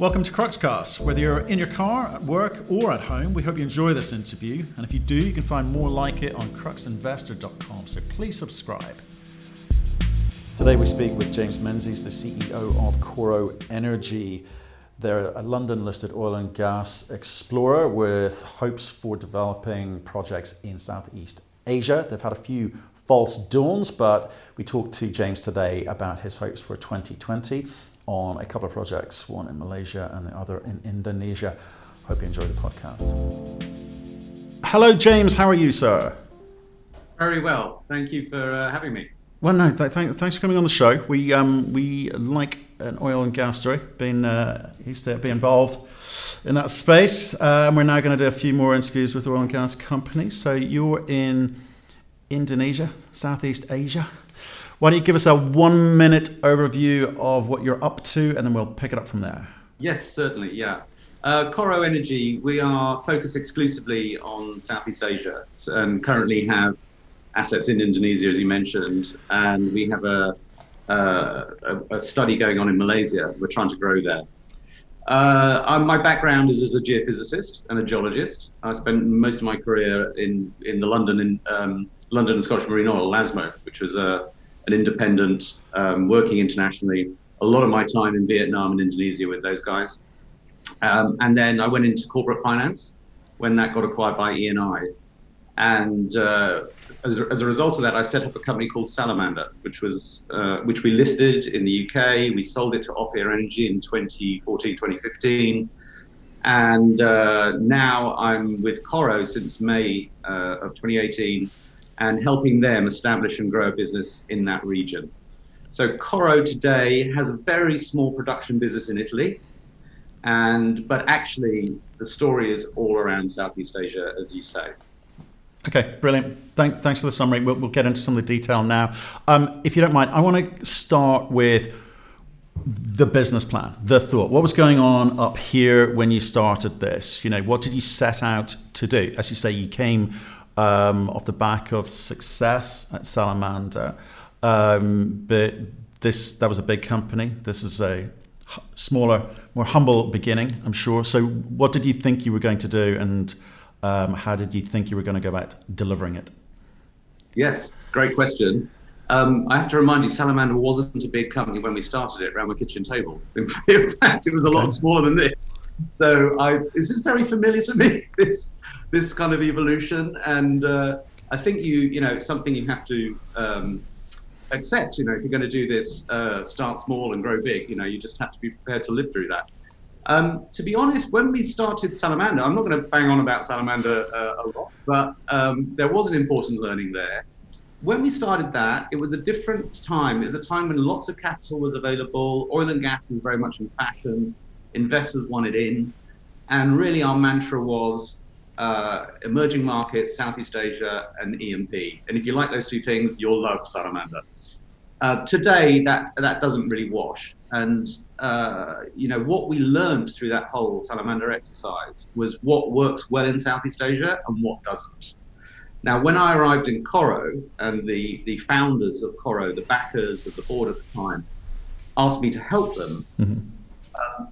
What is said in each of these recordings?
Welcome to Cruxcast. Whether you're in your car, at work, or at home, we hope you enjoy this interview. And if you do, you can find more like it on cruxinvestor.com. So please subscribe. Today we speak with James Menzies, the CEO of Coro Energy. They're a London listed oil and gas explorer with hopes for developing projects in Southeast Asia. They've had a few false dawns, but we talked to James today about his hopes for 2020 on a couple of projects, one in Malaysia and the other in Indonesia. Hope you enjoy the podcast. Hello, James. How are you, sir? Very well. Thank you for uh, having me. Well, no, th- th- thanks for coming on the show. We um, we like an oil and gas story. Been uh, used to be involved in that space, uh, and we're now going to do a few more interviews with oil and gas companies. So you're in Indonesia, Southeast Asia. Why don't you give us a one minute overview of what you're up to and then we'll pick it up from there? Yes, certainly, yeah. Uh, Coro Energy, we are focused exclusively on Southeast Asia and currently have assets in Indonesia, as you mentioned, and we have a, a, a study going on in Malaysia. We're trying to grow there. Uh, my background is as a geophysicist and a geologist. I spent most of my career in, in the London in, um, London and Scottish Marine Oil, LASMO, which was a an independent, um, working internationally. A lot of my time in Vietnam and Indonesia with those guys. Um, and then I went into corporate finance when that got acquired by ENI. And uh, as, a, as, a, result of that, I set up a company called Salamander, which was uh, which we listed in the UK. We sold it to Ophir Energy in 2014, 2015. And uh, now I'm with Coro since May uh, of 2018 and helping them establish and grow a business in that region. So Coro today has a very small production business in Italy, and but actually the story is all around Southeast Asia, as you say. Okay, brilliant. Thank, thanks for the summary. We'll, we'll, get into some of the detail now. Um, if you don't mind, I want to start with the business plan, the thought. What was going on up here when you started this? You know, what did you set out to do? As you say, you came um, off the back of success at Salamander. Um, but this that was a big company. This is a smaller, more humble beginning, I'm sure. So, what did you think you were going to do, and um, how did you think you were going to go about delivering it? Yes, great question. Um, I have to remind you, Salamander wasn't a big company when we started it around the kitchen table. In fact, it was a lot smaller than this. So, I, this is very familiar to me. This this kind of evolution. And uh, I think you, you know, it's something you have to um, accept. You know, if you're going to do this, uh, start small and grow big. You know, you just have to be prepared to live through that. Um, to be honest, when we started Salamander, I'm not going to bang on about Salamander uh, a lot, but um, there was an important learning there. When we started that, it was a different time. It was a time when lots of capital was available. Oil and gas was very much in fashion. Investors wanted in. And really, our mantra was uh, emerging markets, Southeast Asia, and E&P. And if you like those two things, you'll love Salamander. Uh, today, that that doesn't really wash. And uh, you know what we learned through that whole Salamander exercise was what works well in Southeast Asia and what doesn't. Now, when I arrived in Coro, and the the founders of Coro, the backers of the board at the time, asked me to help them, mm-hmm.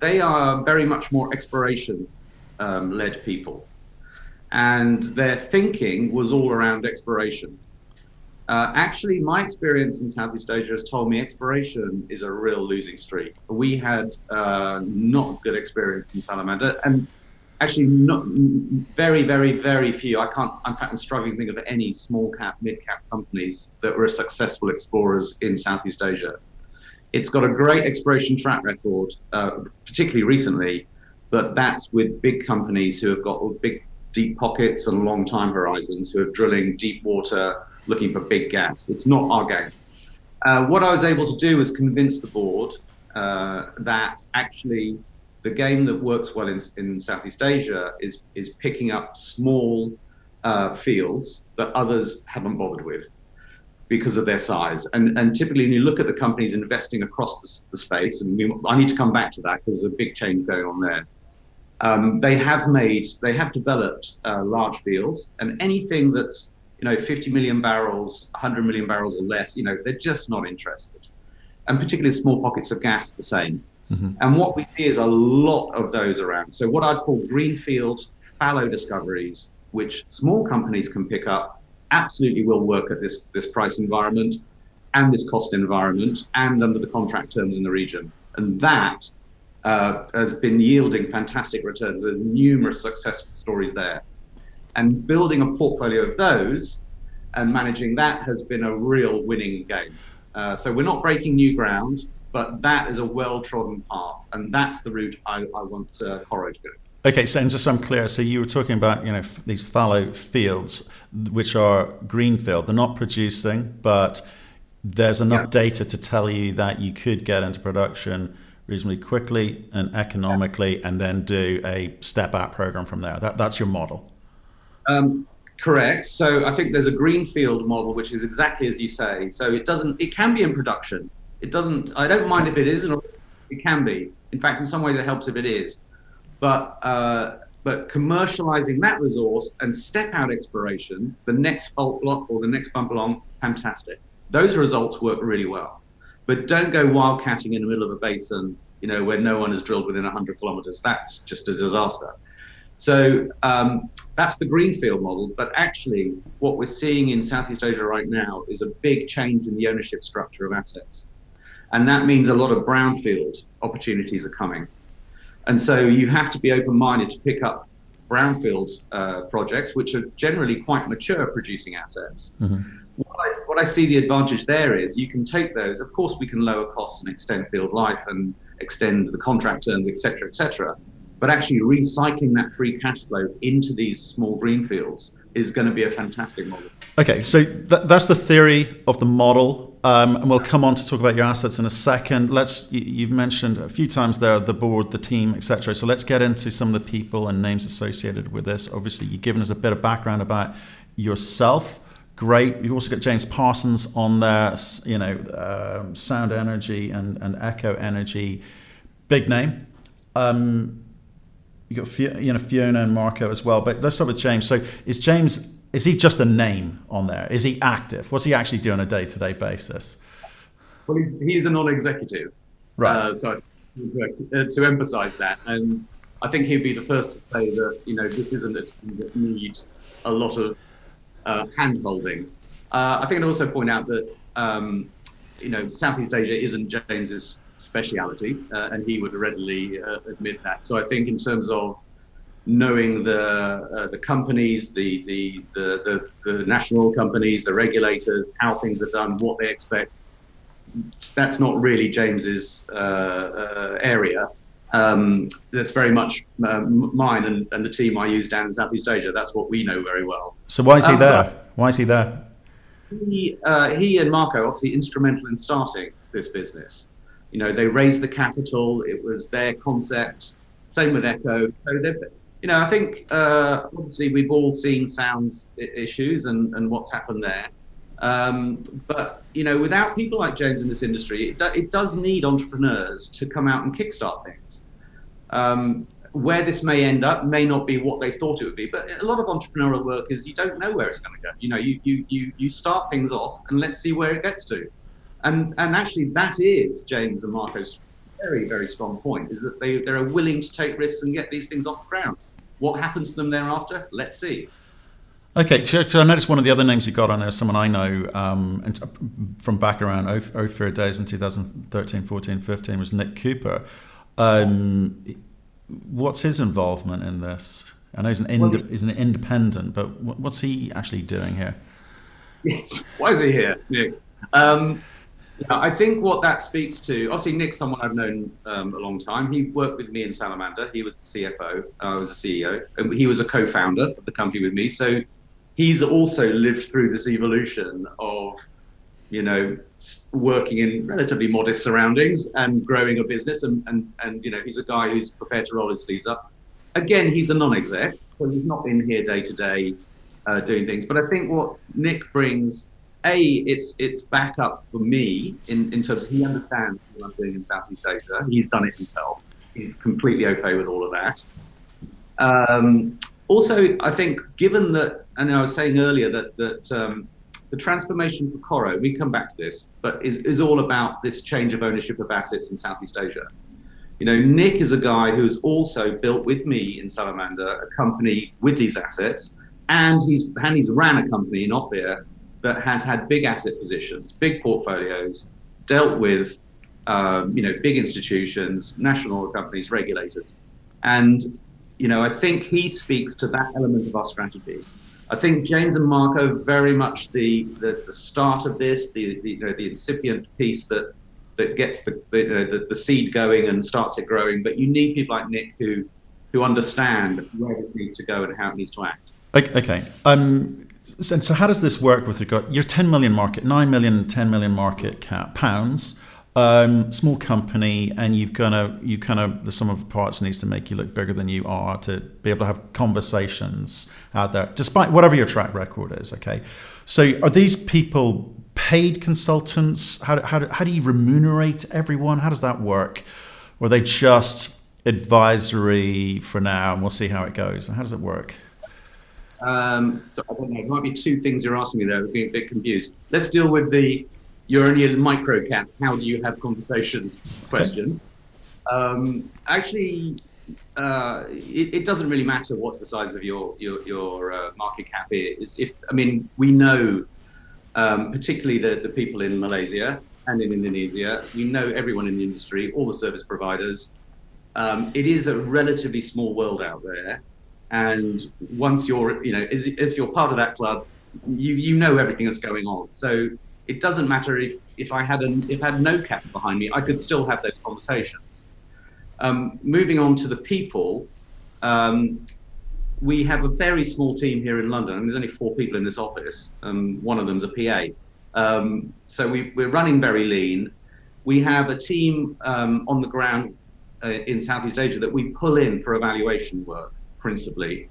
They are very much more exploration um, led people and their thinking was all around exploration. Uh, actually, my experience in Southeast Asia has told me exploration is a real losing streak. We had uh, not good experience in Salamander, and actually, not very, very, very few. I can't. In fact, I'm struggling to think of any small cap, mid cap companies that were successful explorers in Southeast Asia. It's got a great exploration track record, uh, particularly recently, but that's with big companies who have got big deep pockets and long time horizons who are drilling deep water looking for big gas. It's not our game. Uh, what I was able to do was convince the board uh, that actually the game that works well in, in Southeast Asia is, is picking up small uh, fields that others haven't bothered with because of their size. And, and typically, when you look at the companies investing across the, the space, and we, I need to come back to that because there's a big change going on there um, they have made, they have developed uh, large fields, and anything that's you know 50 million barrels, 100 million barrels or less, you know, they're just not interested. And particularly small pockets of gas, the same. Mm-hmm. And what we see is a lot of those around. So, what I'd call greenfield fallow discoveries, which small companies can pick up, absolutely will work at this, this price environment and this cost environment and under the contract terms in the region. And that uh, has been yielding fantastic returns. There's numerous success stories there. And building a portfolio of those and managing that has been a real winning game. Uh, so we're not breaking new ground, but that is a well-trodden path, and that's the route I, I want uh, Coro to go. Okay, so just so I'm clear, so you were talking about you know f- these fallow fields, which are greenfield. They're not producing, but there's enough yeah. data to tell you that you could get into production reasonably quickly and economically, and then do a step out program from there. That, that's your model. Um, correct. So I think there's a greenfield model, which is exactly as you say. So it doesn't. It can be in production. It doesn't. I don't mind if it isn't. It can be. In fact, in some ways, it helps if it is. But uh, but commercializing that resource and step out exploration, the next fault block or the next bump along, fantastic. Those results work really well. But don't go wildcatting in the middle of a basin, you know, where no one has drilled within 100 kilometers. That's just a disaster. So um, that's the greenfield model. But actually, what we're seeing in Southeast Asia right now is a big change in the ownership structure of assets. And that means a lot of brownfield opportunities are coming. And so you have to be open minded to pick up brownfield uh, projects, which are generally quite mature producing assets. Mm-hmm what I, what I see the advantage there is you can take those. Of course, we can lower costs and extend field life and extend the contract terms, etc., etc. But actually, recycling that free cash flow into these small greenfields is going to be a fantastic model. Okay, so th- that's the theory of the model, um, and we'll come on to talk about your assets in a second. Let's you've mentioned a few times there the board, the team, etc. So let's get into some of the people and names associated with this. Obviously, you've given us a bit of background about yourself great. You've also got James Parsons on there, you know, um, Sound Energy and, and Echo Energy, big name. Um, you got you know Fiona and Marco as well. But let's start with James. So is James is he just a name on there? Is he active? What's he actually doing on a day to day basis? Well, he's he's a non-executive, right? Uh, so to, to emphasise that, and I think he'd be the first to say that you know this isn't a team that needs a lot of uh, hand holding. Uh, I think I'd also point out that um, you know Southeast Asia isn't James's speciality, uh, and he would readily uh, admit that. So I think in terms of knowing the uh, the companies, the, the the, the the national companies, the regulators, how things are done, what they expect, that's not really James's uh, area. Um, that's very much uh, mine and, and, the team I use down in Southeast Asia. That's what we know very well. So why is he um, there? Why is he there? He, uh, he and Marco obviously instrumental in starting this business. You know, they raised the capital. It was their concept. Same with Echo. So you know, I think uh, obviously we've all seen Sound's issues and, and what's happened there. Um, but you know, without people like James in this industry, it, do, it does need entrepreneurs to come out and kickstart things. Um, where this may end up may not be what they thought it would be, but a lot of entrepreneurial work is you don't know where it's going to go. You know, you, you, you, you start things off and let's see where it gets to. And, and actually, that is James and Marco's very, very strong point is that they, they're willing to take risks and get these things off the ground. What happens to them thereafter? Let's see. Okay, so I noticed one of the other names you got on there, someone I know um, uh, from back around Ophir days in 2013, 14, 15, was Nick Cooper. Um, what's his involvement in this? I know he's an, ind- he's an independent, but what's he actually doing here? Yes, why is he here, Nick? Um, yeah, I think what that speaks to, obviously, Nick's someone I've known um, a long time. He worked with me in Salamander. He was the CFO. I was the CEO, and he was a co-founder of the company with me. So he's also lived through this evolution of you know, working in relatively modest surroundings and growing a business. And, and, and you know, he's a guy who's prepared to roll his sleeves up. Again, he's a non-exec, so he's not in here day to day uh, doing things. But I think what Nick brings, a, it's it's backup for me in, in terms of he understands what I'm doing in Southeast Asia. He's done it himself. He's completely okay with all of that. Um, also, I think given that, and I was saying earlier that that um, the transformation for Coro, we come back to this, but is, is all about this change of ownership of assets in Southeast Asia. You know, Nick is a guy who's also built with me in Salamander a company with these assets, and he's and he's ran a company in Ophir that has had big asset positions, big portfolios, dealt with um, you know big institutions, national companies, regulators, and you know I think he speaks to that element of our strategy. I think James and Marco very much the the, the start of this, the, the you know the incipient piece that that gets the the, the the, seed going and starts it growing. But you need people like Nick who who understand where this needs to go and how it needs to act. Okay. Um, so, so how does this work with regard your 10 million market, 9 million, 10 million market cap pounds? Um, small company, and you've gonna you kind of the sum of the parts needs to make you look bigger than you are to be able to have conversations out there, despite whatever your track record is. Okay, so are these people paid consultants? How, how, how do you remunerate everyone? How does that work? Or are they just advisory for now and we'll see how it goes? How does it work? Um, so I don't know. It might be two things you're asking me there. I'm being a bit confused. Let's deal with the you're only a micro cap. How do you have conversations? Question. Um, actually, uh, it, it, doesn't really matter what the size of your your, your uh, market cap is. If I mean, we know um, particularly the, the people in Malaysia and in Indonesia. We know everyone in the industry, all the service providers. Um, it is a relatively small world out there. And once you're, you know, as, you're part of that club, you, you know everything that's going on. So it doesn't matter if, if I had an, if I had no cap behind me, I could still have those conversations. Um, moving on to the people, um, we have a very small team here in London. I mean, there's only four people in this office. Um, one of them's a PA. Um, so we, are running very lean. We have a team um, on the ground uh, in Southeast Asia that we pull in for evaluation work principally.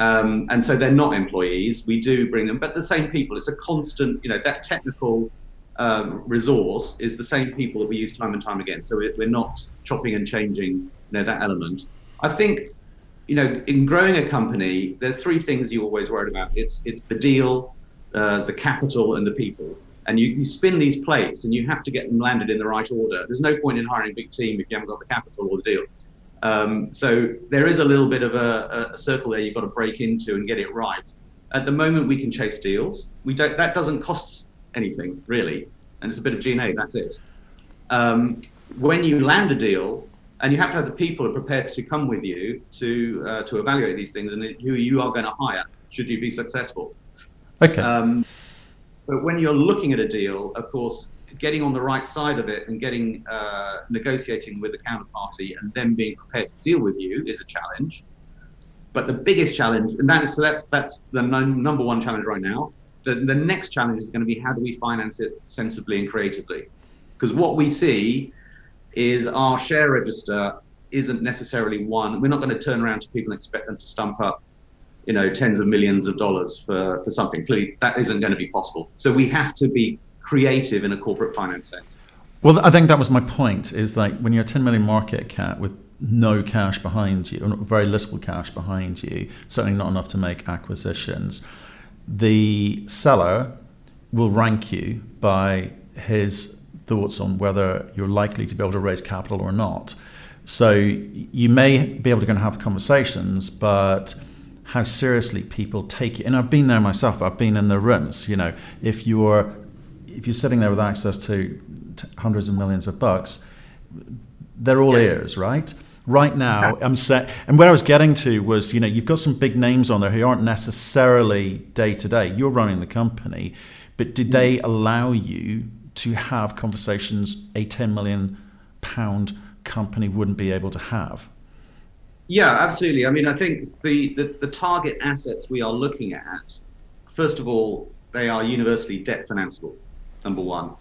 Um, and so they're not employees. We do bring them, but the same people. It's a constant, you know, that technical um, resource is the same people that we use time and time again. So we're not chopping and changing, you know, that element. I think you know, in growing a company, there are three things you always worry about. It's it's the deal, uh, the capital, and the people. And you, you spin these plates, and you have to get them landed in the right order. There's no point in hiring a big team if you haven't got the capital or the deal. Um, so there is a little bit of a, a circle there you've got to break into and get it right. At the moment, we can chase deals. We don't. That doesn't cost anything really, and it's a bit of G&A. That's it. Um, when you land a deal, and you have to have the people who are prepared to come with you to uh, to evaluate these things and who you are going to hire should you be successful. Okay. Um, but when you're looking at a deal, of course, getting on the right side of it and getting uh, negotiating with the counterparty and then being prepared to deal with you is a challenge. But the biggest challenge, and that is so that's that's the number one challenge right now. The, the next challenge is going to be how do we finance it sensibly and creatively? Because what we see is our share register isn't necessarily one. We're not going to turn around to people and expect them to stump up, you know, tens of millions of dollars for, for something. Clearly, that isn't going to be possible. So we have to be creative in a corporate finance sense. Well, I think that was my point. Is like when you're a 10 million market cap with no cash behind you, or very little cash behind you, certainly not enough to make acquisitions. The seller will rank you by his thoughts on whether you're likely to be able to raise capital or not. So you may be able to go and have conversations, but how seriously people take it. And I've been there myself. I've been in the rooms. You know, if you're if you're sitting there with access to, hundreds of millions of bucks, they're all yes. ears, right? Right now, I'm set. And where I was getting to was, you know, you've got some big names on there who aren't necessarily day to day. You're running the company, but did they mm. allow you to have conversations a 10 million pound company wouldn't be able to have? Yeah, absolutely. I mean, I think the, the, the target assets we are looking at, first of all, they are universally debt financeable, number one.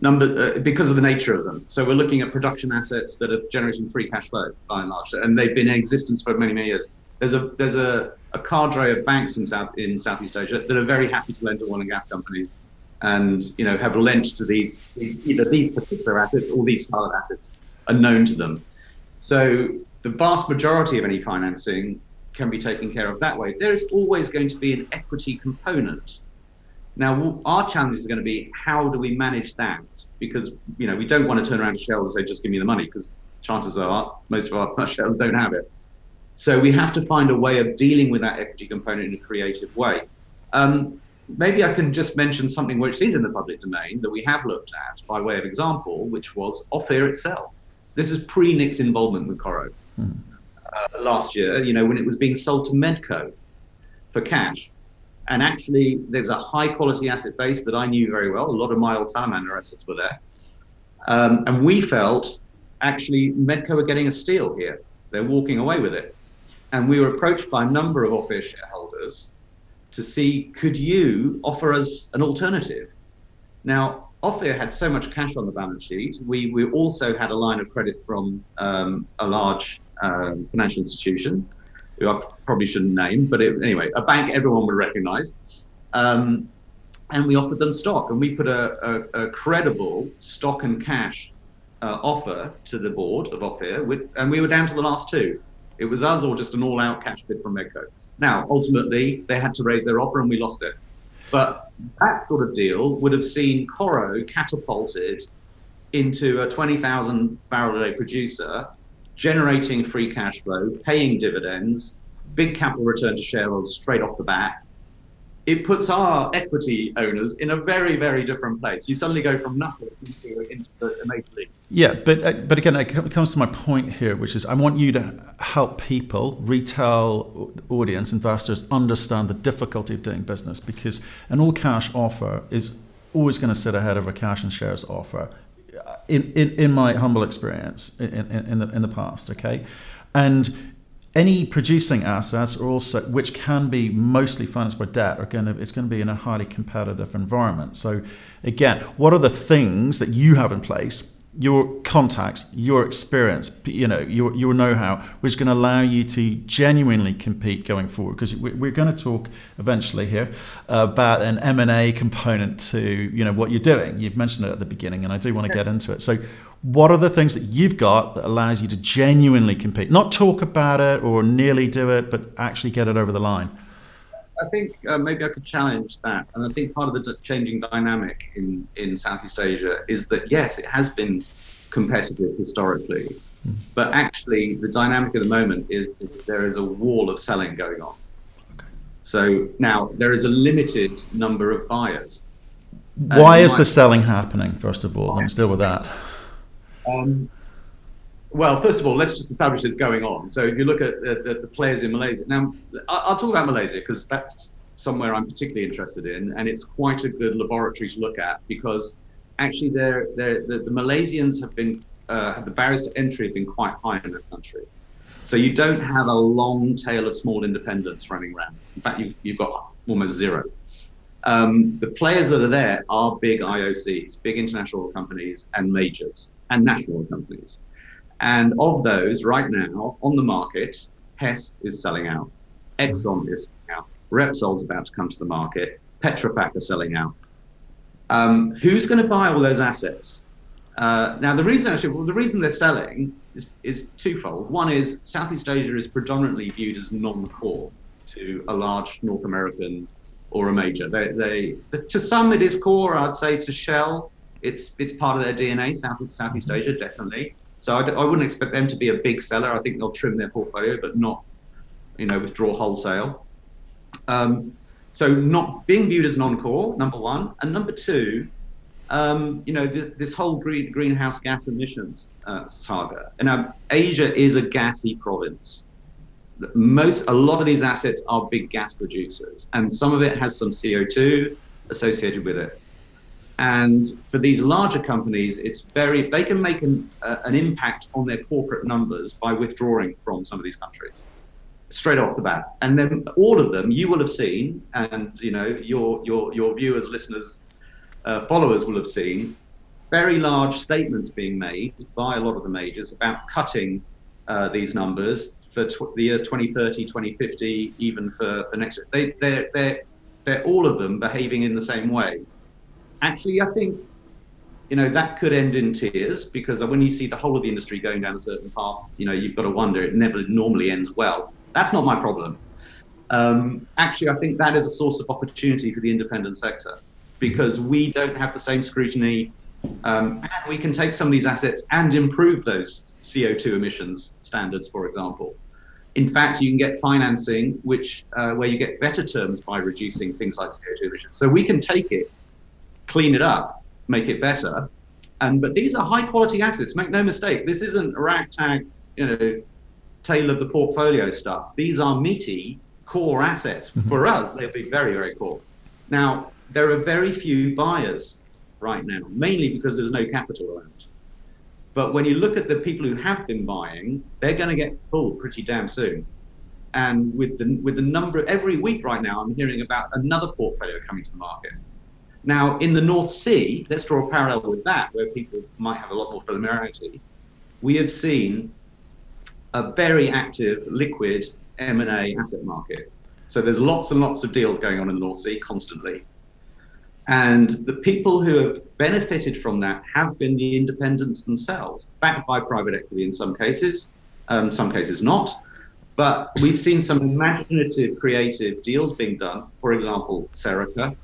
Number uh, because of the nature of them. So we're looking at production assets that are generating free cash flow by and large, and they've been in existence for many many years. There's a there's a, a cadre of banks in South in Southeast Asia that are very happy to lend to oil and gas companies and you know have lent to these, these either these particular assets or these style of assets are known to them. So the vast majority of any financing can be taken care of that way. There is always going to be an equity component. Now, our challenge is going to be how do we manage that? Because you know we don't want to turn around to shareholders and say just give me the money because chances are most of our shareholders don't have it. So we have to find a way of dealing with that equity component in a creative way. Um, maybe I can just mention something which is in the public domain that we have looked at by way of example, which was Ophir itself. This is pre Nick's involvement with Coro. Hmm. Uh, last year, you know, when it was being sold to Medco for cash. And actually, there's a high quality asset base that I knew very well. A lot of my old Salamander assets were there. Um, and we felt actually Medco were getting a steal here. They're walking away with it. And we were approached by a number of Ophir shareholders to see could you offer us an alternative? Now, Ophir had so much cash on the balance sheet. We, we also had a line of credit from um, a large um, financial institution, who I probably shouldn't name, but it, anyway, a bank everyone would recognize. Um, and we offered them stock, and we put a, a, a credible stock and cash uh, offer to the board of Ophir, and we were down to the last two. It was us or just an all-out cash bid from Medco. Now, ultimately, they had to raise their offer, and we lost it. But that sort of deal would have seen Coro catapulted into a 20,000 barrel a day producer, generating free cash flow, paying dividends, big capital return to shareholders straight off the bat, it puts our equity owners in a very, very different place. You suddenly go from nothing into, into the major league. Yeah, but uh, but again, it comes to my point here, which is I want you to help people, retail audience, investors, understand the difficulty of doing business because an all cash offer is always going to sit ahead of a cash and shares offer. In, in, in my humble experience in, in, the in the past, okay, and any producing assets are also which can be mostly financed by debt are going to it's going to be in a highly competitive environment. So again what are the things that you have in place your contacts your experience you know your, your know-how which is going to allow you to genuinely compete going forward. Because we're going to talk eventually here about an m&a component to you know what you're doing. You've mentioned it at the beginning and i do want to get into it. So what are the things that you've got that allows you to genuinely compete? Not talk about it or nearly do it but actually get it over the line I think uh, maybe I could challenge that, and I think part of the d- changing dynamic in in Southeast Asia is that yes, it has been competitive historically, mm. but actually the dynamic at the moment is that there is a wall of selling going on. Okay. So now there is a limited number of buyers. Why is the selling happening? First of all, let's deal with that. Um, well, first of all, let's just establish it's going on. So if you look at the, players in Malaysia, now I'll talk about Malaysia because that's somewhere I'm particularly interested in, and it's quite a good laboratory to look at because actually they're, they're, the, the Malaysians have been uh, the barriers to entry have been quite high in the country. So you don't have a long tail of small independents running around. In fact, you've, you've got almost zero. Um, the players that are there are big IOCs, big international companies, and majors, and national companies. And of those, right now on the market, Hess is selling out, Exxon is selling out, Repsol's about to come to the market, Petrofac are selling out. Um, who's going to buy all those assets? Uh, now, the reason actually, well, the reason they're selling is, is twofold. One is Southeast Asia is predominantly viewed as non-core to a large North American or a major. They, they, to some it is core. I'd say to Shell, it's it's part of their DNA. South Southeast Asia definitely. So I, I wouldn't expect them to be a big seller. I think they'll trim their portfolio, but not, you know, withdraw wholesale. Um, so not being viewed as non-core, number one, and number two, um, you know, th- this whole green, greenhouse gas emissions uh, saga. And now Asia is a gassy province. Most, a lot of these assets are big gas producers, and some of it has some CO2 associated with it. And for these larger companies, it's very, they can make an, uh, an impact on their corporate numbers by withdrawing from some of these countries straight off the bat. And then all of them you will have seen, and you know, your, your, your viewers, listeners, uh, followers will have seen very large statements being made by a lot of the majors about cutting uh, these numbers for tw- the years 2030, 2050, even for the next. They, they're, they're, they're all of them behaving in the same way actually, I think you know that could end in tears because when you see the whole of the industry going down a certain path, you know you've got to wonder it never normally ends well. That's not my problem. Um, actually, I think that is a source of opportunity for the independent sector because we don't have the same scrutiny Um, and we can take some of these assets and improve those CO2 emissions standards, for example. In fact, you can get financing which uh, where you get better terms by reducing things like CO2 emissions. So we can take it, clean it up, make it better. And but these are high quality assets. Make no mistake, this isn't a ragtag, you know, tail of the portfolio stuff. These are meaty core assets. Mm-hmm. For us, they'll be very, very core. Now, there are very few buyers right now, mainly because there's no capital around. But when you look at the people who have been buying, they're going to get full pretty damn soon. And with the with the number every week right now, I'm hearing about another portfolio coming to the market. Now, in the North Sea, let's draw a parallel with that, where people might have a lot more familiarity. We have seen a very active, liquid M&A asset market. So there's lots and lots of deals going on in the North Sea constantly. And the people who have benefited from that have been the independents themselves, backed by private equity in some cases, um, some cases not. But we've seen some imaginative, creative deals being done. For example, Serica.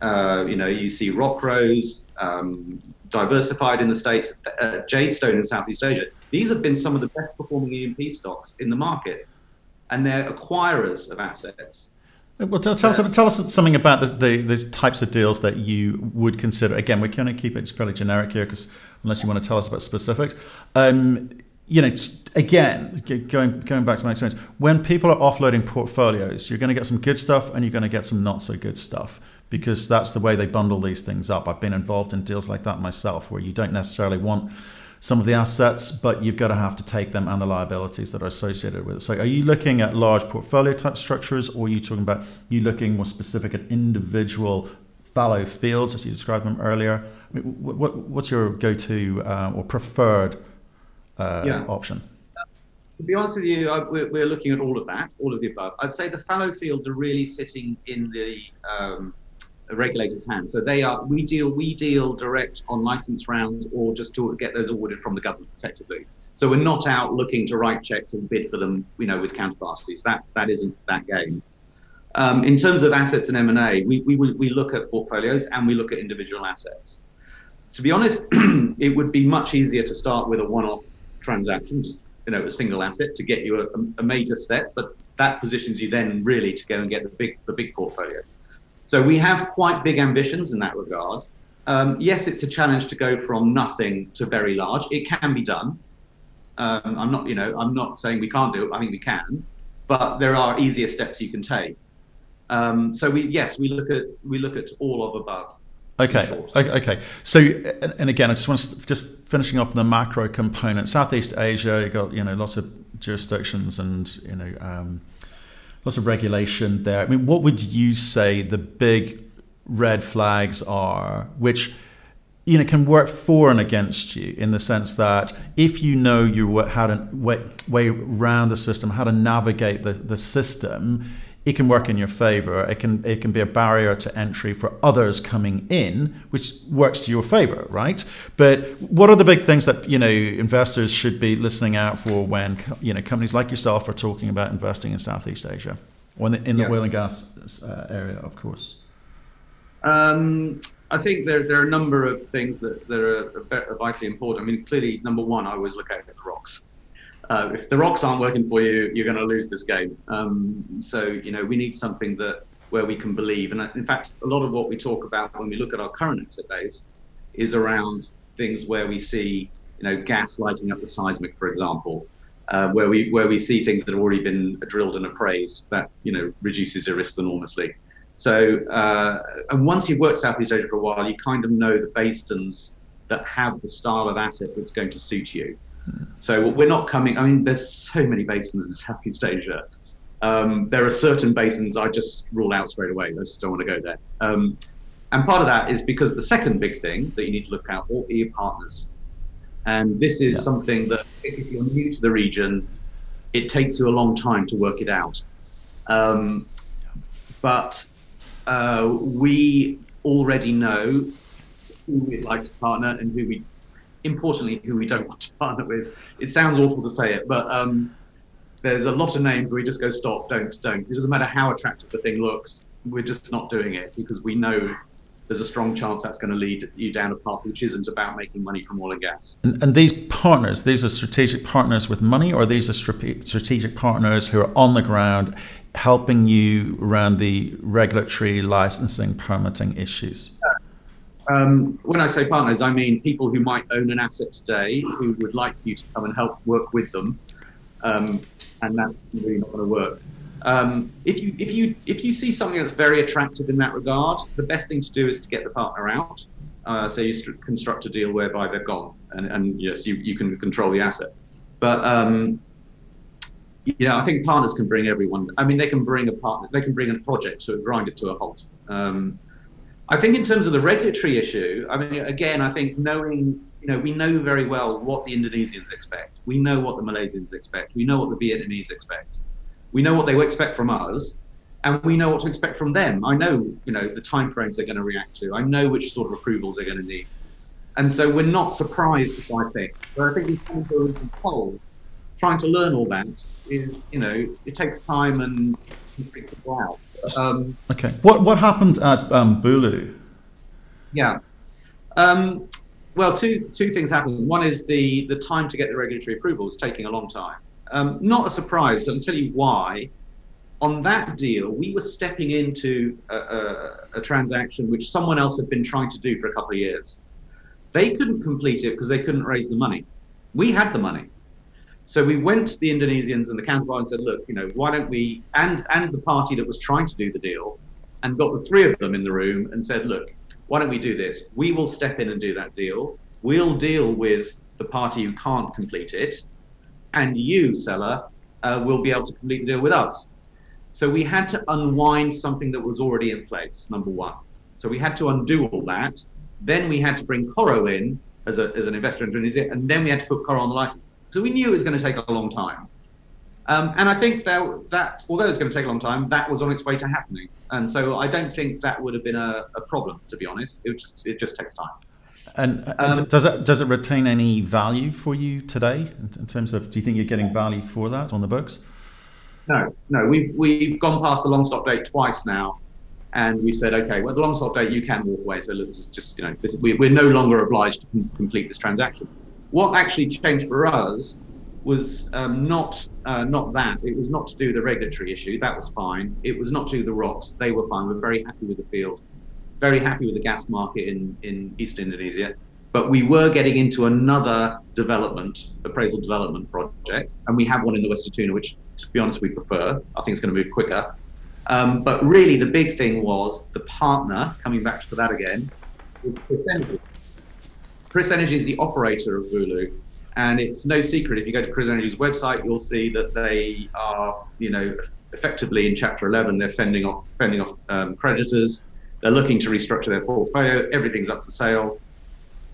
Uh, you know, you see Rockrose, um, diversified in the states, uh, Jadestone in Southeast Asia. These have been some of the best performing E&P stocks in the market, and they're acquirers of assets. Well, tell, tell, us, tell us something about the, the, the, types of deals that you would consider. Again, we're going to keep it fairly generic here, because unless you want to tell us about specifics. Um, you know, again, going going back to my experience, when people are offloading portfolios, you're going to get some good stuff and you're going to get some not so good stuff because that's the way they bundle these things up. I've been involved in deals like that myself, where you don't necessarily want some of the assets, but you've got to have to take them and the liabilities that are associated with it. So, are you looking at large portfolio type structures, or are you talking about you looking more specific at individual fallow fields, as you described them earlier? I mean, what, what's your go-to uh, or preferred uh, yeah. option? To be honest with you, I, we're, we're, looking at all of that, all of the above. I'd say the fallow fields are really sitting in the um, regulators' hands. So they are we deal we deal direct on license rounds or just to get those awarded from the government effectively. So we're not out looking to write checks and bid for them, you know, with counterparties. That that isn't that game. Um, in terms of assets and M&A, we, we, we look at portfolios and we look at individual assets. To be honest, it would be much easier to start with a one-off transaction, just you know, a single asset to get you a, a major step, but that positions you then really to go and get the big the big portfolio. So we have quite big ambitions in that regard. Um, yes, it's a challenge to go from nothing to very large. It can be done. Um, I'm not, you know, I'm not saying we can't do it. I think we can, but there are easier steps you can take. Um, so we, yes, we look at we look at all of above. Okay. Okay. So, and again, I just want to just finishing off the macro component. Southeast Asia, you got you know lots of jurisdictions and you know um, lots of regulation there. I mean, what would you say the big red flags are, which you know can work for and against you in the sense that if you know you how to way, way around the system, how to navigate the, the system, it can work in your favor. It can it can be a barrier to entry for others coming in, which works to your favor, right? But what are the big things that you know investors should be listening out for when you know companies like yourself are talking about investing in Southeast Asia or in the, in the yeah. oil and gas uh, area, of course? Um, I think there, there are a number of things that, that are, vitally important. I mean, clearly, number one, I always look at is the rocks uh, if the rocks aren't working for you, you're going to lose this game. Um, so you know we need something that where we can believe. And in fact, a lot of what we talk about when we look at our current asset base is around things where we see you know gas lighting up the seismic, for example. Uh, where we where we see things that have already been drilled and appraised, that you know reduces your risk enormously. So, uh, and once you've worked Southeast Asia for a while, you kind of know the basins that have the style of asset that's going to suit you. So we're not coming. I mean, there's so many basins in Southeast Asia. Um, there are certain basins I just rule out straight away. I just don't want to go there. Um, and part of that is because the second big thing that you need to look out for are your partners. And this is yeah. something that if you're new to the region, it takes you a long time to work it out. Um, but uh, we already know who we'd like to partner and who we importantly, who we don't want to partner with. It sounds awful to say it, but um, there's a lot of names where we just go stop, don't, don't. It doesn't matter how attractive the thing looks. We're just not doing it because we know there's a strong chance that's going to lead you down a path which isn't about making money from oil and gas. And, and these partners, these are strategic partners with money, or these are strategic partners who are on the ground helping you around the regulatory licensing permitting issues? Um, when I say partners, I mean people who might own an asset today who would like you to come and help work with them, um, and that's really not going to work. Um, if you if you if you see something that's very attractive in that regard, the best thing to do is to get the partner out. Uh, so you st- construct a deal whereby they're gone, and, and yes, you, you can control the asset. But um, know, I think partners can bring everyone. I mean, they can bring a partner, they can bring a project to grind it to a halt. Um, I think in terms of the regulatory issue, I mean, again, I think knowing, you know, we know very well what the Indonesians expect. We know what the Malaysians expect. We know what the Vietnamese expect we know what they expect from us and we know what to expect from them. I know, you know, the timeframes they're going to react to. I know which sort of approvals they're going to need. And so we're not surprised by things. But I think we can go cold. Trying to learn all that is, you know, it takes time and wow. Um, okay. What what happened at um, Bulu? Yeah. Um, well, two two things happened. One is the the time to get the regulatory approvals taking a long time. Um, not a surprise. I'll tell you why. On that deal, we were stepping into a, a, a, transaction which someone else had been trying to do for a couple of years. They couldn't complete it because they couldn't raise the money. We had the money. So we went to the Indonesians and the counterpart and said, look, you know, why don't we, and, and the party that was trying to do the deal, and got the three of them in the room and said, look, why don't we do this? We will step in and do that deal. We'll deal with the party who can't complete it and you, seller, uh, will be able to complete the deal with us. So we had to unwind something that was already in place, number one. So we had to undo all that. Then we had to bring Coro in as, a, as an investor in Indonesia, and then we had to put Coro on the license. So we knew it was going to take a long time. Um, and I think that, that, although it's going to take a long time, that was on its way to happening. And so I don't think that would have been a, a problem, to be honest. It just, it just takes time. And, and um, does it does it retain any value for you today in, terms of? Do you think you're getting value for that on the books? No, no. We've we've gone past the long stop date twice now, and we said, okay, well, the long stop date you can walk away. So this is just you know, this, we, we're no longer obliged to com- complete this transaction. What actually changed for us was um, not uh, not that. It was not to do the regulatory issue. That was fine. It was not to do the rocks. They were fine. We're very happy with the field very happy with the gas market in, in East Indonesia. But we were getting into another development, appraisal development project, and we have one in the West Natuna, which, to be honest, we prefer. I think it's going to move quicker. Um, but really, the big thing was the partner, coming back to that again, KrisEnergy. Is the operator of Bulu, and it's no secret if you go to KrisEnergy's website, you'll see that they are, you know, effectively in Chapter 11, they're fending off fending off um, creditors. They're looking to restructure their portfolio. Everything's up for sale.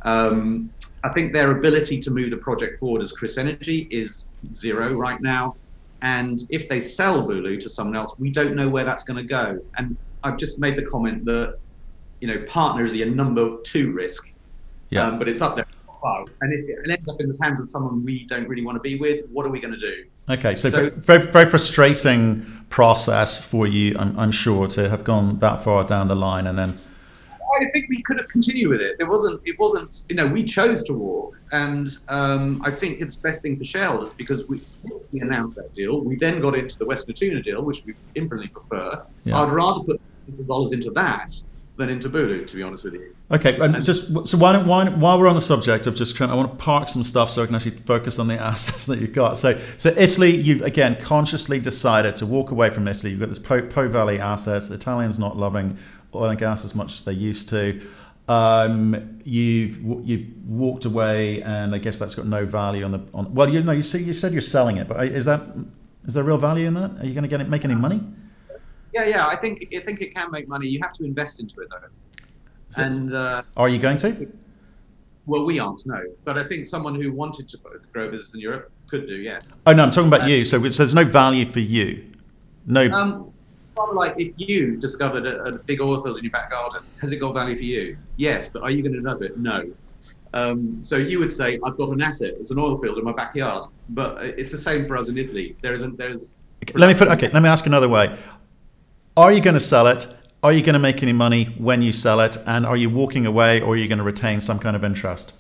Um, I think their ability to move the project forward as KrisEnergy is zero right now. And if they sell Bulu to someone else, we don't know where that's going to go. And I've just made the comment that, you know, partners are a number two risk, yeah. Um, but it's up there. And if it ends up in the hands of someone we don't really want to be with, what are we going to do? Okay, so, so very, very frustrating process for you, I'm, I'm sure, to have gone that far down the line and then. I think we could have continued with it. It wasn't. It wasn't. You know, we chose to walk, and um, I think it's the best thing for shareholders because we we announced that deal. We then got into the West Natuna deal, which we infinitely prefer. Yeah. I'd rather put dollars into that than into Bulu, to be honest with you. Okay, and, and just so why don't why, while we're on the subject of just trying, I want to park some stuff so I can actually focus on the assets that you've got. So, so Italy, you've again consciously decided to walk away from Italy. You've got this Po, po Valley assets. The Italians not loving oil and gas as much as they used to. Um, you've you've walked away, and I guess that's got no value on the on. Well, you know, you see, you said you're selling it, but is that is there real value in that? Are you going to get it, make any money? Yeah, yeah. I think I think it can make money. You have to invest into it though. And uh, are you going to? Well, we aren't, no. But I think someone who wanted to grow a business in Europe could do, yes. Oh no, I'm talking about uh, you. So, so, there's no value for you. No. Um, like if you discovered a, a, big oil field in your back garden, has it got value for you? Yes, but are you going to develop it? No. Um, so you would say, I've got an asset. It's an oil field in my backyard. But it's the same for us in Italy. There is a, there's. Okay, let me put. Okay, let me ask another way. Are you going to sell it? are you going to make any money when you sell it? And are you walking away or are you going to retain some kind of interest?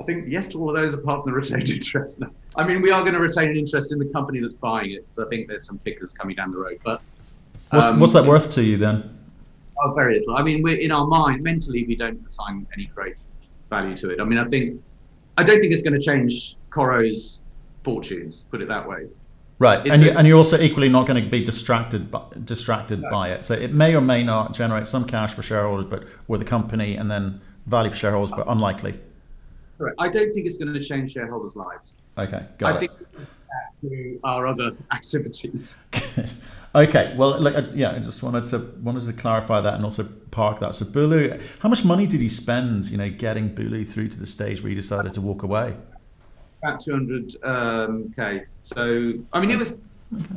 I think yes to all of those apart from the retained interest. I mean, we are going to retain an interest in the company that's buying it because I think there's some kickers coming down the road. But what's, um, what's that worth to you then? Oh, very little. I mean, we're in our mind mentally, we don't assign any great value to it. I mean, I think I don't think it's going to change Coro's fortunes. Put it that way. Right, and, you, and you're also equally not going to be distracted by, distracted no. by it. So it may or may not generate some cash for shareholders, but with the company, and then value for shareholders, but unlikely. Correct. I don't think it's going to change shareholders' lives. Okay, got I it. think to our other activities. okay, well, like, yeah, I just wanted to wanted to clarify that and also park that. So Bulu, how much money did you spend, you know, getting Bulu through to the stage where he decided to walk away? About 200 um, k. So I mean, it was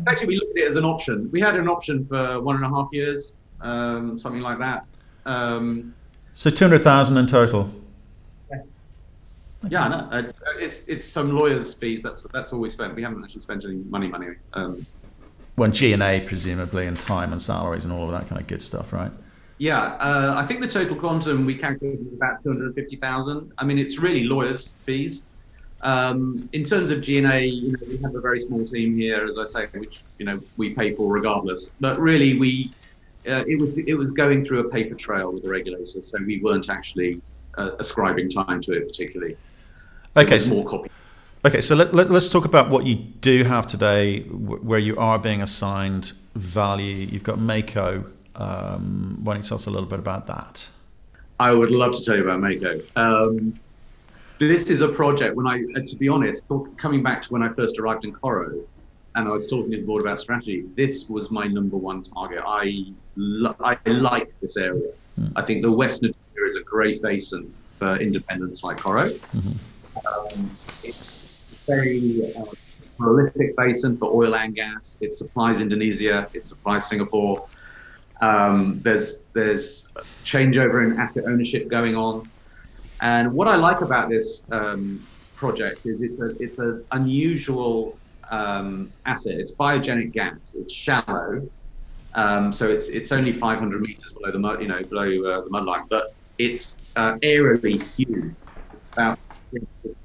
actually we looked at it as an option. We had an option for one and a half years, um, something like that. Um, so 200,000 in total. Yeah, yeah no, it's, it's it's some lawyers' fees. That's that's all we spent. We haven't actually spent any money, money. Um, when G and A presumably, and time and salaries and all of that kind of good stuff, right? Yeah, uh, I think the total quantum we calculated is about two hundred fifty thousand. I mean, it's really lawyers' fees. Um, in terms of G&A, you know, we have a very small team here, as I say, which you know we pay for regardless. But really, we uh, it was it was going through a paper trail with the regulators, so we weren't actually uh, ascribing time to it particularly. Okay, so, more copy. Okay, so let, let, us talk about what you do have today, where you are being assigned value. You've got Mako. Um, why don't you tell us a little bit about that? I would love to tell you about Mako. Um, this is a project when I, uh, to be honest, coming back to when I first arrived in Coro, and I was talking to the board about strategy. This was my number one target. I I like this area. Mm. I think the West Natuna is a great basin for independents like Coro. Mm-hmm. Um, it's a very uh, prolific basin for oil and gas. It supplies Indonesia. It supplies Singapore. Um, there's there's changeover in asset ownership going on. And what I like about this um, project is it's a it's an unusual um, asset. It's biogenic gas. It's shallow, um, so it's it's only 500 meters below the mud, you know, below uh, the mudline, but it's uh, areally huge. It's about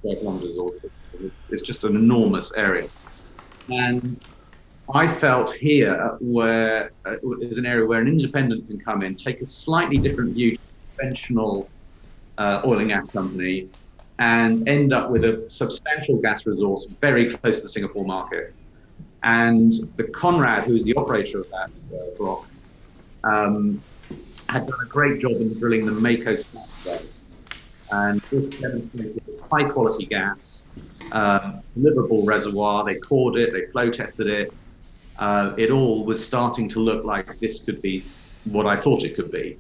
kilometers or it's, it's just an enormous area. And I felt here where uh, is an area where an independent can come in, take a slightly different view conventional uh, oil and gas company and end up with a substantial gas resource very close to the Singapore market. And the Conrad, who's the operator of that uh, block, um, had done a great job in drilling the Mako well. And this demonstrated high quality gas, um, deliverable reservoir. They cored it, they flow tested it. Uh, it all was starting to look like this could be what I thought it could be.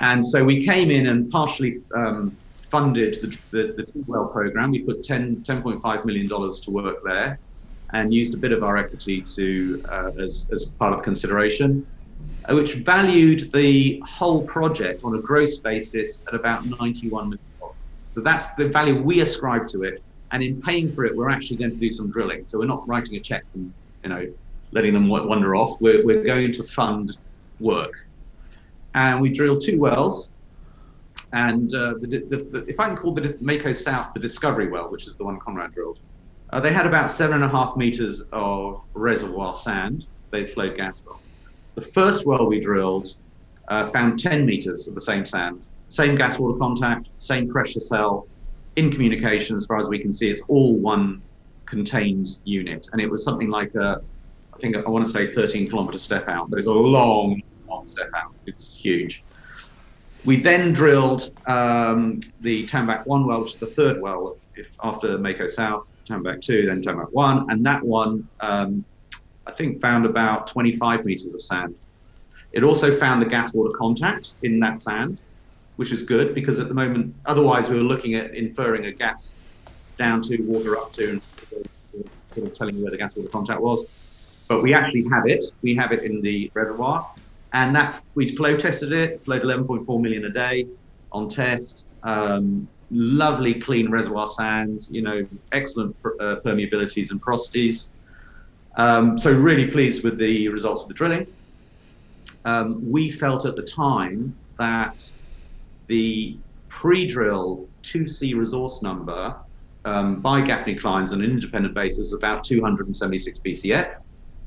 And so we came in and partially um, funded the, the, the well program. We put 10, $10.5 million to work there and used a bit of our equity to uh, as, as part of consideration, uh, which valued the whole project on a gross basis at about $91 million. So that's the value we ascribe to it. And in paying for it, we're actually going to do some drilling. So we're not writing a check and you know letting them wander off. We're, we're going to fund work and we drilled two wells. And uh, the, the, the, if I can call the Mako South the Discovery well, which is the one Conrad drilled, uh, they had about seven and a half meters of reservoir sand. They flowed gas well. The first well we drilled uh, found 10 meters of the same sand, same gas water contact, same pressure cell, in communication as far as we can see. It's all one contained unit. And it was something like a, I think I want to say 13 kilometer step out, but it's a long, long step out. It's huge. We then drilled um, the Tambak 1 well, which is the third well if, after Mako South, Tambak 2, then Tambak 1. And that one, um, I think, found about 25 meters of sand. It also found the gas water contact in that sand, which is good because at the moment, otherwise, we were looking at inferring a gas down to, water up to, and sort of telling you where the gas water contact was. But we actually have it. We have it in the reservoir and that we flow tested it, flowed 11.4 million a day on test. Um, lovely clean reservoir sands, you know, excellent per, uh, permeabilities and porosities. Um, so really pleased with the results of the drilling. um, we felt at the time that the pre-drill 2C resource number um, by Gaffney Cline's on an independent basis is about 276 BCF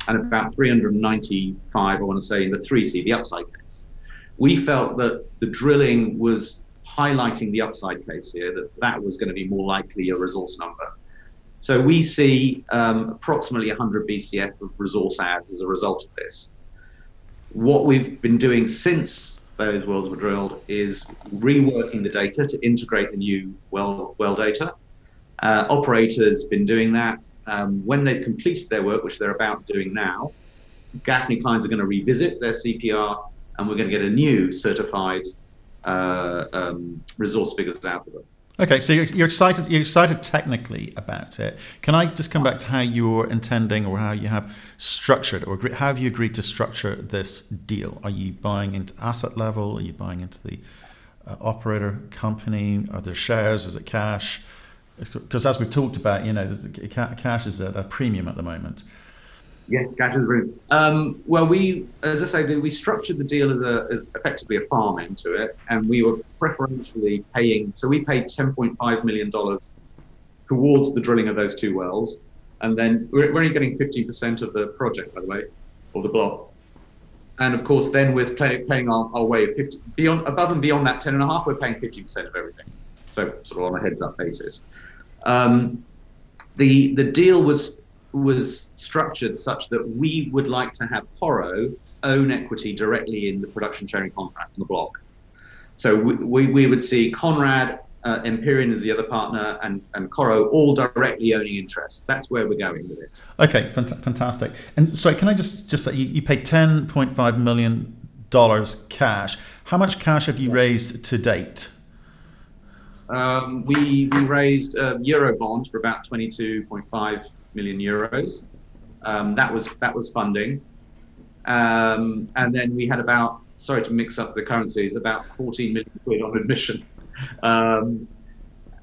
and about 395, I want to say, in the 3C, the upside case. We felt that the drilling was highlighting the upside case here, that that was going to be more likely a resource number. So we see um, approximately 100 BCF of resource adds as a result of this. What we've been doing since those wells were drilled is reworking the data to integrate the new well, well data. Uh, operators been doing that. Um, when they've completed their work, which they're about doing now, Gaffney Cline's are going to revisit their CPR and we're going to get a new certified uh, um, resource figures out of them. Okay, so you're, you're, excited. You're excited technically about it. Can I just come back to how you're intending, or how you have structured, or how have you agreed to structure this deal? Are you buying into asset level? Are you buying into the uh, operator company? Are there shares? Is it cash? Because as we've talked about, you know, cash is at a premium at the moment. Yes, cash is room. Um, well, we, as I say, we structured the deal as a as effectively a farm into it, and we were preferentially paying. So we paid 10.5 million dollars towards the drilling of those two wells, and then we're, we're only getting 15% of the project, by the way, or the block. And of course, then we're play, paying our, our way of 50 beyond above and beyond that 10 and a. We're paying 50% of everything. So sort of on a heads up basis. Um, the the deal was was structured such that we would like to have Coro own equity directly in the production sharing contract on the block. So we, we, we would see Conrad, uh, Empyrean as the other partner, and, and Coro all directly owning interest. That's where we're going with it. Okay, fant- fantastic. And sorry, can I just just you, you paid ten point five million dollars cash. How much cash have you raised to date? Um, we we raised a euro bond for about twenty two point five million euros. Um, that was that was funding, um, and then we had about sorry to mix up the currencies about 14 million quid on admission, um,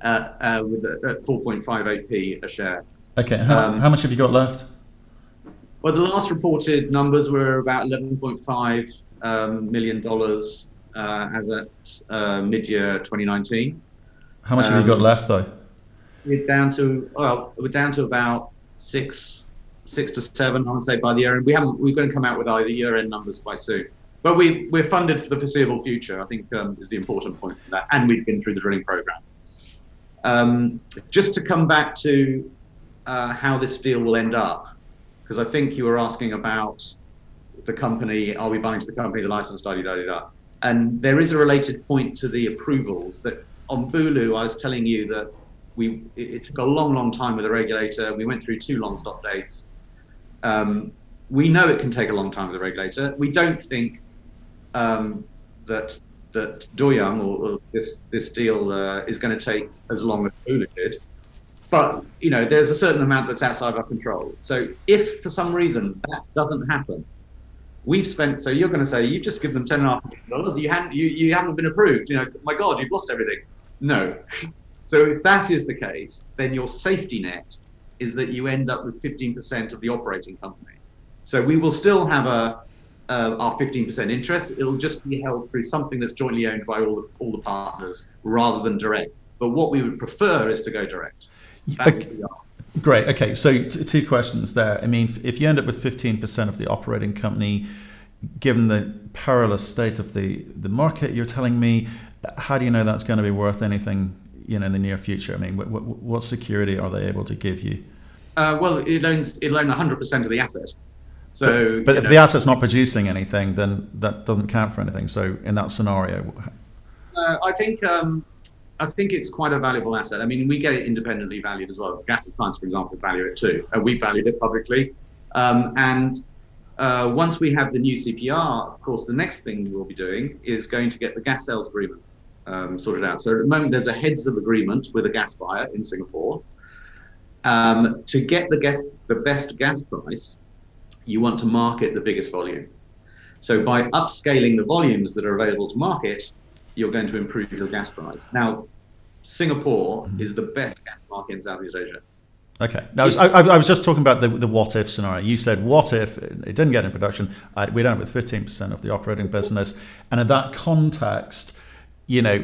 uh, uh, with at 4.58p a share. Okay, how, um, how much have you got left? Well, the last reported numbers were about 11.5 um, million dollars uh, as at uh, mid-year 2019. How much have you got um, left, though? We're down to well, we're down to about six six to seven, I would say, by the year end. We haven't we're going to come out with either year end numbers quite soon. But we we're funded for the foreseeable future. I think um, is the important point for that, and we've been through the drilling program. Um, just to come back to uh, how this deal will end up, because I think you were asking about the company. Are we buying to the company the license? Da da da da. And there is a related point to the approvals that on Bulu, I was telling you that we it, it, took a long, long time with the regulator. We went through two long stop dates. Um, we know it can take a long time with the regulator. We don't think um, that that Duyung or, or, this this deal uh, is going to take as long as Bulu did. But you know, there's a certain amount that's outside our control. So if for some reason that doesn't happen, we've spent. So you're going to say you've just given them ten and a half million dollars. You haven't you, you haven't been approved. You know, my God, you've lost everything. No. So if that is the case, then your safety net is that you end up with 15% of the operating company. So we will still have a uh, our 15% interest. It'll just be held through something that's jointly owned by all the, all the partners rather than direct. But what we would prefer is to go direct. Okay. Great. Okay. So t- two questions there. I mean, if you end up with 15% of the operating company, given the perilous state of the, the market, you're telling me, how do you know that's going to be worth anything you know in the near future? I mean, what, what, what security are they able to give you? Uh, well, it owns it owns 100% of the asset. So, but, but if know, the asset's not producing anything, then that doesn't count for anything. So in that scenario, uh, I think um, I think it's quite a valuable asset. I mean, we get it independently valued as well. Gaffney Cline's, for example, value it too. Uh, we valued it publicly, um, and uh, once we have the new CPR, of course, the next thing we'll be doing is going to get the gas sales agreement um, sorted out. So at the moment, there's a heads of agreement with a gas buyer in Singapore. Um, to get the gas, the best gas price, you want to market the biggest volume. So by upscaling the volumes that are available to market, you're going to improve your gas price. Now, Singapore mm-hmm. is the best gas market in Southeast Asia. Okay. Now, I, I, I, was just talking about the, the what if scenario. You said, what if it didn't get in production? Uh, end up with 15% of the operating business. And in that context, you know,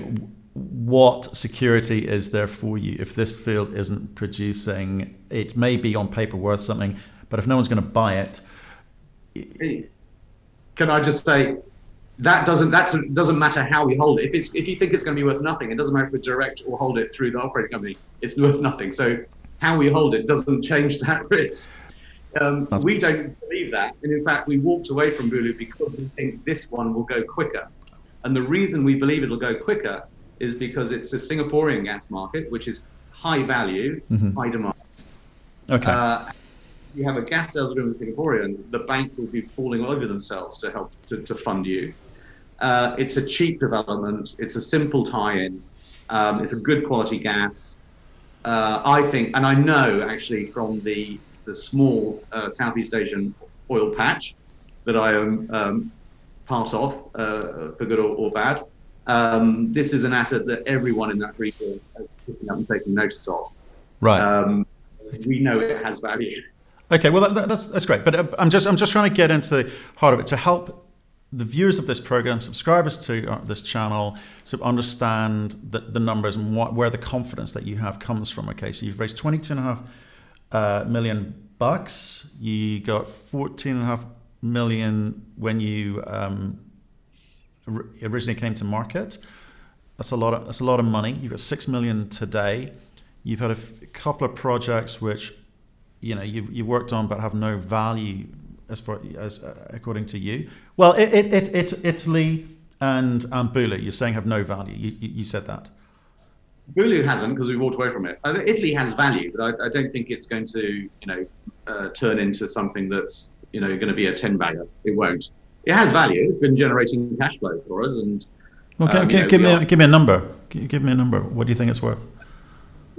what security is there for you if this field isn't producing? It may be on paper worth something, but if no one's going to buy it. Can I just say, that doesn't that doesn't matter how we hold it. If it's if you think it's going to be worth nothing, it doesn't matter if we direct or hold it through the operating company. It's worth nothing. So how we hold it doesn't change that risk. Um, we don't believe that, and in fact, we walked away from Bulu because we think this one will go quicker. And the reason we believe it'll go quicker is because it's a Singaporean gas market, which is high value, mm-hmm. high demand. Okay. Uh, you have a gas sales agreement with Singaporeans, the banks will be falling over themselves to help to, to fund you. Uh, it's a cheap development. It's a simple tie-in. Um, it's a good quality gas uh, I think, and I know actually from the the small uh, Southeast Asian oil patch that I am um, part of, uh, for good or, or bad. Um, this is an asset that everyone in that region is picking up and taking notice of. Right. Um, we know it has value. Okay, well that, that's that's great, but uh, I'm just I'm just trying to get into the heart of it to help the viewers of this program, subscribers to uh, this channel, so understand the, the numbers and what, where the confidence that you have comes from. Okay, so you've raised 22 and a half uh, million bucks. You got 14 and a half million when you um, originally came to market. That's a lot. Of, that's a lot of money. You've got six million today. You've had a couple of projects which, you know, you you worked on but have no value as far as uh, according to you. Well, it, it, it, it Italy and um, Bulu, you're saying have no value. You, you, you said that. Bulu hasn't because we walked away from it. Italy has value, but I, I don't think it's going to, you know, uh, turn into something that's, you know, going to be a ten bagger. It won't. It has value. It's been generating cash flow for us, and. Well, um, give, give me a, give me a number. Give me a number. What do you think it's worth?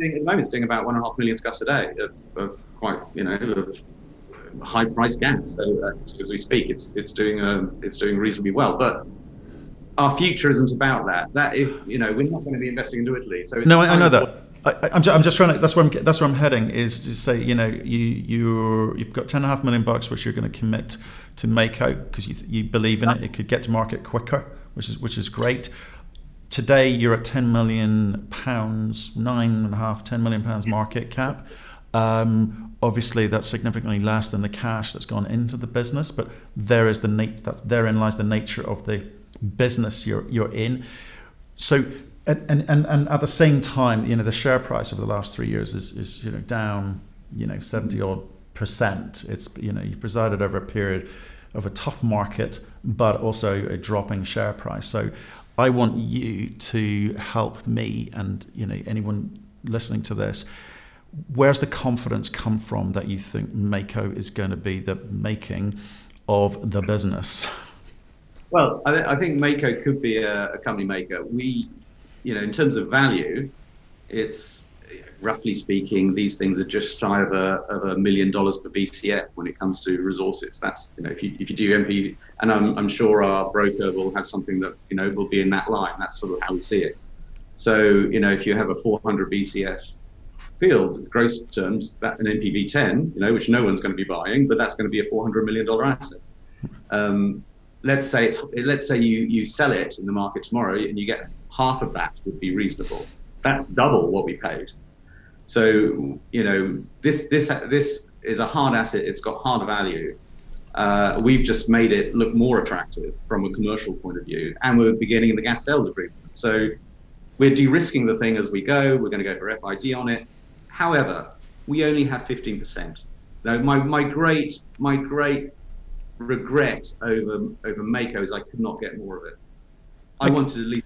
at the moment, it's doing about one and a half million scuffs a day of, of quite, you know, of high price gas. So uh, as we speak, it's it's doing um, it's doing reasonably well. But our future isn't about that. That if you know we're not going to be investing into Italy. So no, I, I know that. I, am just, I'm just trying to. That's where I'm. That's where I'm heading. Is to say, you know, you you you've got ten and a half million bucks, which you're going to commit to Mako because you you believe in it. It could get to market quicker, which is which is great. Today you're at ten million pounds, nine and a half, ten million pounds market cap. Um, obviously, that's significantly less than the cash that's gone into the business, but there is the nat- that therein lies the nature of the business you're you're in. So, and, and and at the same time, you know, the share price over the last three years is is you know down, you know, seventy odd percent. It's you know you presided over a period of a tough market, but also a dropping share price. So, I want you to help me and you know anyone listening to this where's the confidence come from that you think Mako is going to be the making of the business? Well, I, I think Mako could be a, a, company maker. We, you know, in terms of value, it's roughly speaking, these things are just shy of a, of a million dollars per BCF when it comes to resources. That's, you know, if you, if you do MP, and I'm, I'm sure our broker will have something that, you know, will be in that line. That's sort of how we see it. So, you know, if you have a 400 BCF field, gross terms, that an NPV 10, you know, which no one's going to be buying, but that's going to be a 400 million dollar asset. Um, let's say it's let's say you you sell it in the market tomorrow and you get half of that would be reasonable. That's double what we paid. So you know this this this is a hard asset. It's got hard value. Uh, we've just made it look more attractive from a commercial point of view, and we're beginning the gas sales agreement. So we're de-risking the thing as we go. We're going to go for FID on it. However, we only have 15%. Now, my, my great my great regret over over Mako is I could not get more of it. I okay. wanted at least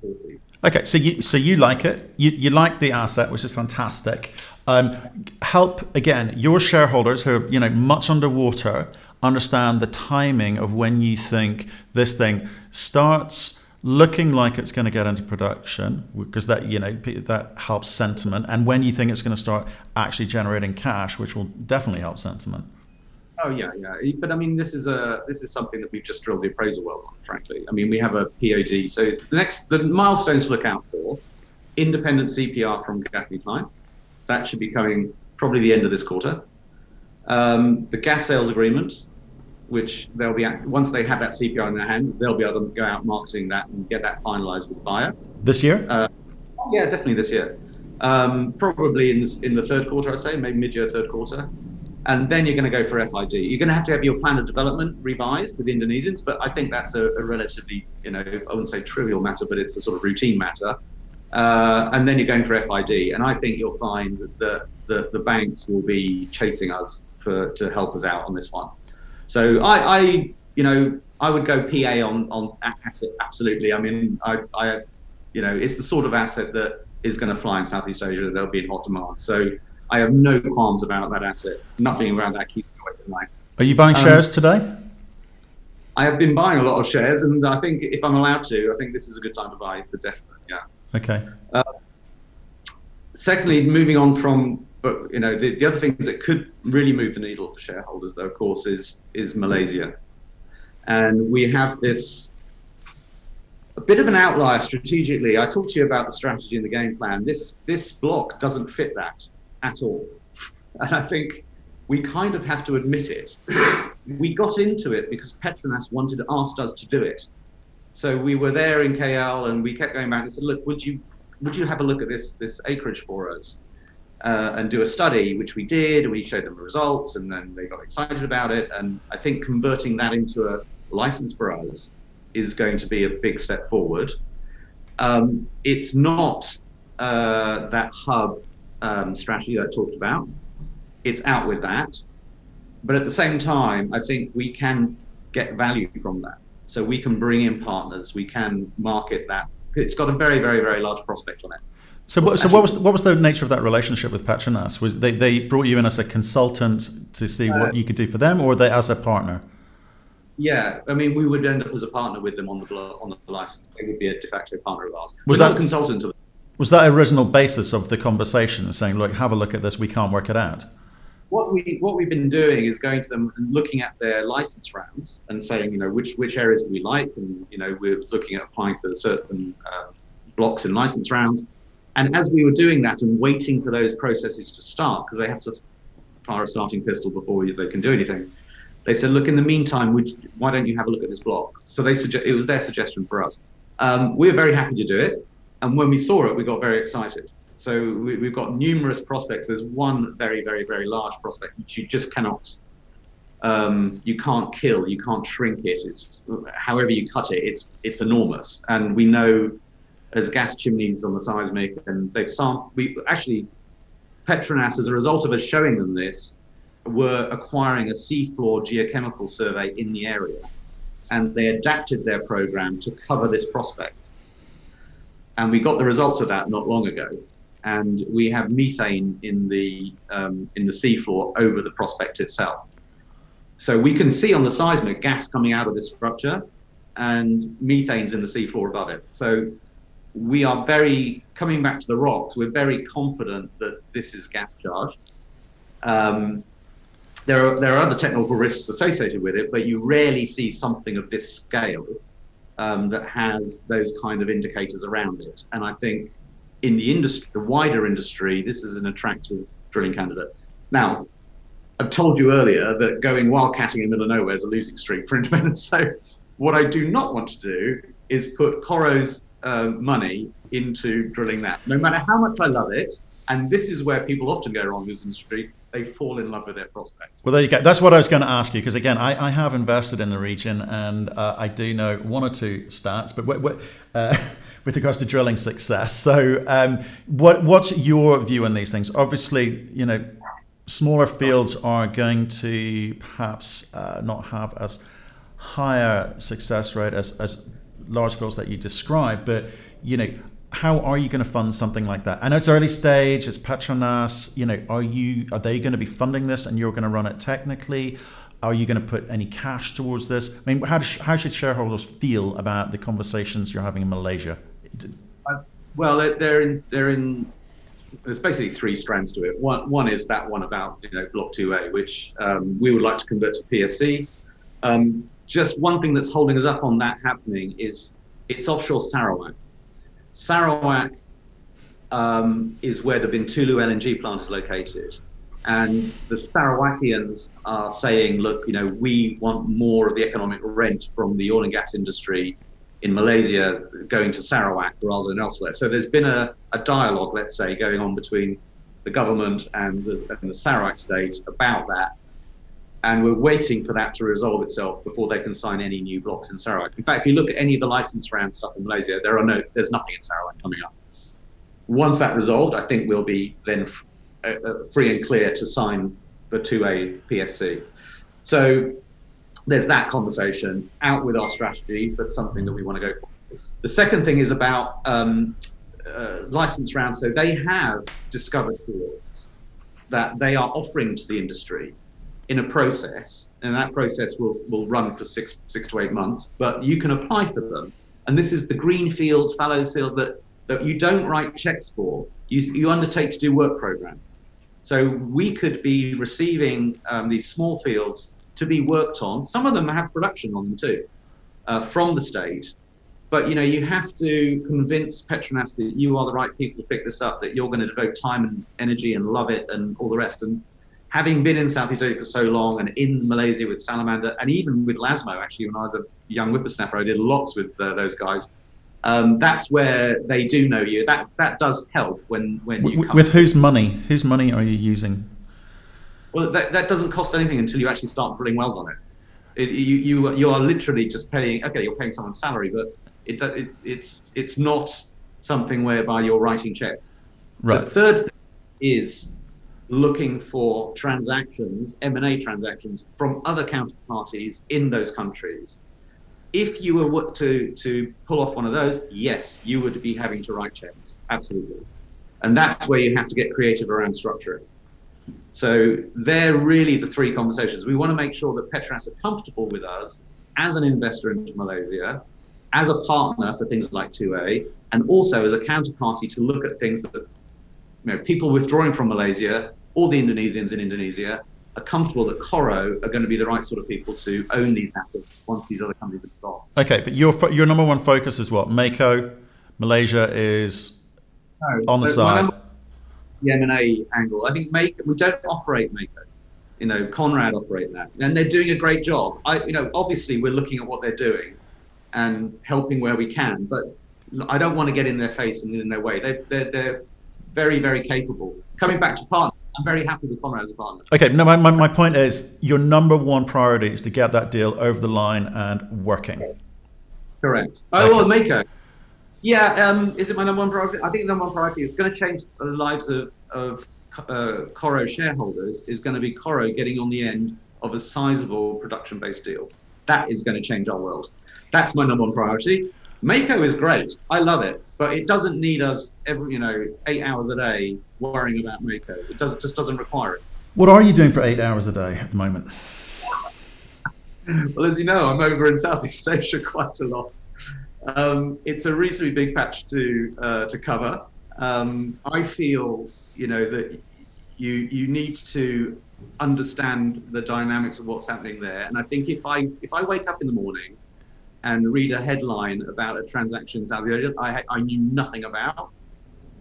40. Okay, so you so you like it. You you like the asset, which is fantastic. Um, help again your shareholders who are you know much underwater understand the timing of when you think this thing starts looking like it's going to get into production because that you know that helps sentiment and when you think it's going to start actually generating cash which will definitely help sentiment oh yeah yeah but i mean this is a this is something that we've just drilled the appraisal wells on frankly i mean we have a pod so the next the milestones to look out for independent cpr from Gaffney Cline that should be coming probably the end of this quarter. Um, the gas sales agreement, which they'll be at, once they have that CPR in their hands, they'll be able to go out marketing that and get that finalised with the buyer. This year? Uh, yeah, definitely this year. Um, probably in, this, in the third quarter, I'd say, maybe mid-year, third quarter. And then you're going to go for FID. You're going to have to have your plan of development revised with Indonesians, but I think that's a, a relatively, you know, I wouldn't say trivial matter, but it's a sort of routine matter. Uh, and then you're going for FID. And I think you'll find that the, the banks will be chasing us for to help us out on this one. So I, I you know, I would go PA on on asset absolutely. I mean, I, I, you know, it's the sort of asset that is going to fly in Southeast Asia. They'll be in hot demand. So I have no qualms about that asset. Nothing around that keeps me awake at night. Are you buying um, shares today? I have been buying a lot of shares, and I think if I'm allowed to, I think this is a good time to buy for definite. Yeah. Okay. Uh, secondly, moving on from, but you know, the, the other things that could really move the needle for shareholders, though, of course, is is Malaysia, and we have this a bit of an outlier strategically. I talked to you about the strategy and the game plan. This this block doesn't fit that at all. And I think we kind of have to admit it. We got into it because Petronas wanted asked us to do it. So we were there in KL and we kept going back and said, look, would you would you have a look at this this acreage for us uh, and do a study, which we did. We showed them the results, and then they got excited about it. And I think converting that into a license for us is going to be a big step forward. Um, it's not uh, that hub um, strategy that I talked about. It's out with that. But at the same time, I think we can get value from that. So we can bring in partners, we can market that. It's got a very, very, very large prospect on it. So, what, so what was what was the nature of that relationship with Petronas? Was they, they brought you in as a consultant to see uh, what you could do for them, or they as a partner? Yeah, I mean, we would end up as a partner with them on the on the license. They would be a de facto partner of ours. Was We're that a consultant? Of was that original basis of the conversation, saying, "Look, have a look at this. We can't work it out." What we what we've been doing is going to them and looking at their license rounds and saying, you know, which which areas do we like, and you know, we're looking at applying for certain uh, blocks in license rounds. And as we were doing that and waiting for those processes to start, because they have to fire a starting pistol before they can do anything, they said, look, in the meantime, why don't you have a look at this block? So they suggest, it was their suggestion for us. Um, we were very happy to do it. And when we saw it, we got very excited. So we, have got numerous prospects. There's one very, very, very large prospect which you just cannot, um, you can't kill, you can't shrink it. It's however you cut it, it's it's enormous. And we know as gas chimneys on the seismic, and they've. We actually Petronas, as a result of us showing them this, were acquiring a seafloor geochemical survey in the area, and they adapted their program to cover this prospect. And we got the results of that not long ago. And we have methane in the um, in the seafloor over the prospect itself. So we can see on the seismic gas coming out of this structure, and methane's in the seafloor above it. So we are very coming back to the rocks. We're very confident that this is gas charged. Um, there are there are other technical risks associated with it, but you rarely see something of this scale um, that has those kind of indicators around it. And I think in the industry, the wider industry, this is an attractive drilling candidate. Now, I've told you earlier that going wildcatting in the middle of nowhere is a losing streak for independence. So, what I do not want to do is put Coro's uh, money into drilling that. No matter how much I love it, and this is where people often go wrong as industry, they fall in love with their prospect. Well, there you go. That's what I was going to ask you because again, I, I, have invested in the region and uh, I do know one or two stats, but uh, with regards to drilling success. So, um, what what's your view on these things? Obviously, you know, smaller fields are going to perhaps uh, not have as higher success rate as, as large fields that you describe, but you know how are you going to fund something like that? I know it's early stage, it's Petronas. You know, are you are they going to be funding this, and you're going to run it technically? Are you going to put any cash towards this? I mean, how, how should shareholders feel about the conversations you're having in Malaysia? Uh, well, they're in they're in. There's basically three strands to it. One one is that one about you know Block 2A, which um, we would like to convert to PSC. Um, just one thing that's holding us up on that happening is it's offshore Sarawak. Sarawak um, is where the Bintulu LNG plant is located. and the Sarawakians are saying, look, you know, we want more of the economic rent from the oil and gas industry in Malaysia going to Sarawak rather than elsewhere. So there's been a, a dialogue, let's say, going on between the government and the, and the Sarawak state about that. And we're waiting for that to resolve itself before they can sign any new blocks in Sarawak. In fact, if you look at any of the license round stuff in Malaysia, there are no, there's nothing in Sarawak coming up. Once that resolved, I think we'll be then uh, uh, free and clear to sign the 2A PSC. So there's that conversation out with our strategy, but something that we want to go for. The second thing is about um, uh, license rounds. So they have discovered fields that they are offering to the industry in a process, and that process will, will run for six six to eight months. But you can apply for them, and this is the greenfield fallow field that that you don't write checks for. You you undertake to do work program. So we could be receiving um, these small fields to be worked on. Some of them have production on them too, uh, from the state. But you know, you have to convince Petronas that you are the right people to pick this up, that you're going to devote time and energy and love it and all the rest. And having been in Southeast Asia for so long and in Malaysia with Salamander and even with Lasmo, actually, when I was a young whippersnapper, I did lots with uh, those guys. Um, that's where they do know you. That that does help when when you with whose money? Whose money are you using? Well, that, that doesn't cost anything until you actually start drilling wells on it. it you you you are literally just paying. Okay, you're paying someone's salary, but it, it it's it's not something whereby you're writing checks. Right. The third thing is looking for transactions, M&A transactions from other counterparties in those countries. If you were to, to pull off one of those, yes, you would be having to write checks. Absolutely. And that's where you have to get creative around structuring. So they're really the three conversations. We want to make sure that Petronas are comfortable with us as an investor in Malaysia, as a partner for things like 2A, and also as a counterparty to look at things that you know, people withdrawing from Malaysia or the Indonesians in Indonesia are comfortable that Coro are going to be the right sort of people to own these assets once these other countries are gone. Okay, but your your number one focus is what? Mako, Malaysia is no, on the side. The M&A angle. I think Mako, we don't operate Mako. You know, Conrad operate that, and they're doing a great job. I, you know, obviously we're looking at what they're doing and helping where we can, but I don't want to get in their face and in their way. They, they're, they're very, very capable. Coming back to partners, I'm very happy with Conrad as a partner. Okay, no, my, my, my point is your number one priority is to get that deal over the line and working. Yes. Correct. Oh, okay. well, Mako. Yeah, um, is it my number one priority? I think the number one priority is going to change the lives of, of uh, Coro shareholders is going to be Coro getting on the end of a sizable production based deal. That is going to change our world. That's my number one priority. Mako is great. I love it, but it doesn't need us every, you know, eight hours a day worrying about Mako. It does, just doesn't require it. What are you doing for eight hours a day at the moment? well, as you know, I'm over in Southeast Asia quite a lot. Um, it's a reasonably big patch to uh, to cover. Um, I feel, you know, that you you need to understand the dynamics of what's happening there. And I think if I if I wake up in the morning and read a headline about a transaction in Saudi Arabia I, I knew nothing about,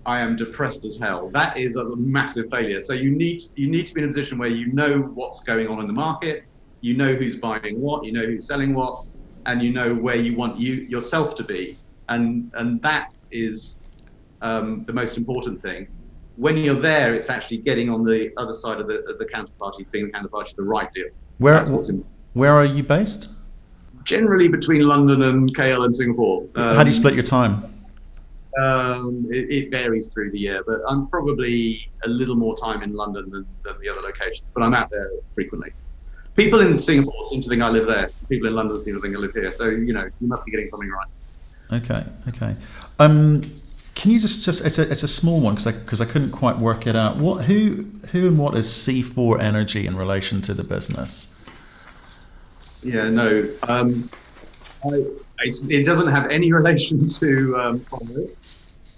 I am depressed as hell. That is a massive failure. So you need you need to be in a position where you know what's going on in the market, you know who's buying what, you know who's selling what, and you know where you want you yourself to be, and and that is um, the most important thing. When you're there, it's actually getting on the other side of the of the counterparty, being the counterparty, the right deal. Where where are you based? Generally between London and KL and Singapore. Um, How do you split your time? Um, it, it, varies through the year, but I'm probably a little more time in London than, than, the other locations, but I'm out there frequently. People in Singapore seem to think I live there. People in London seem to think I live here. So, you know, you must be getting something right. Okay, okay. Um, can you just, just it's, a, it's a small one because I, cause I couldn't quite work it out. What, who, who and what is C4 Energy in relation to the business? Yeah, no. Um, I, it doesn't have any relation to um,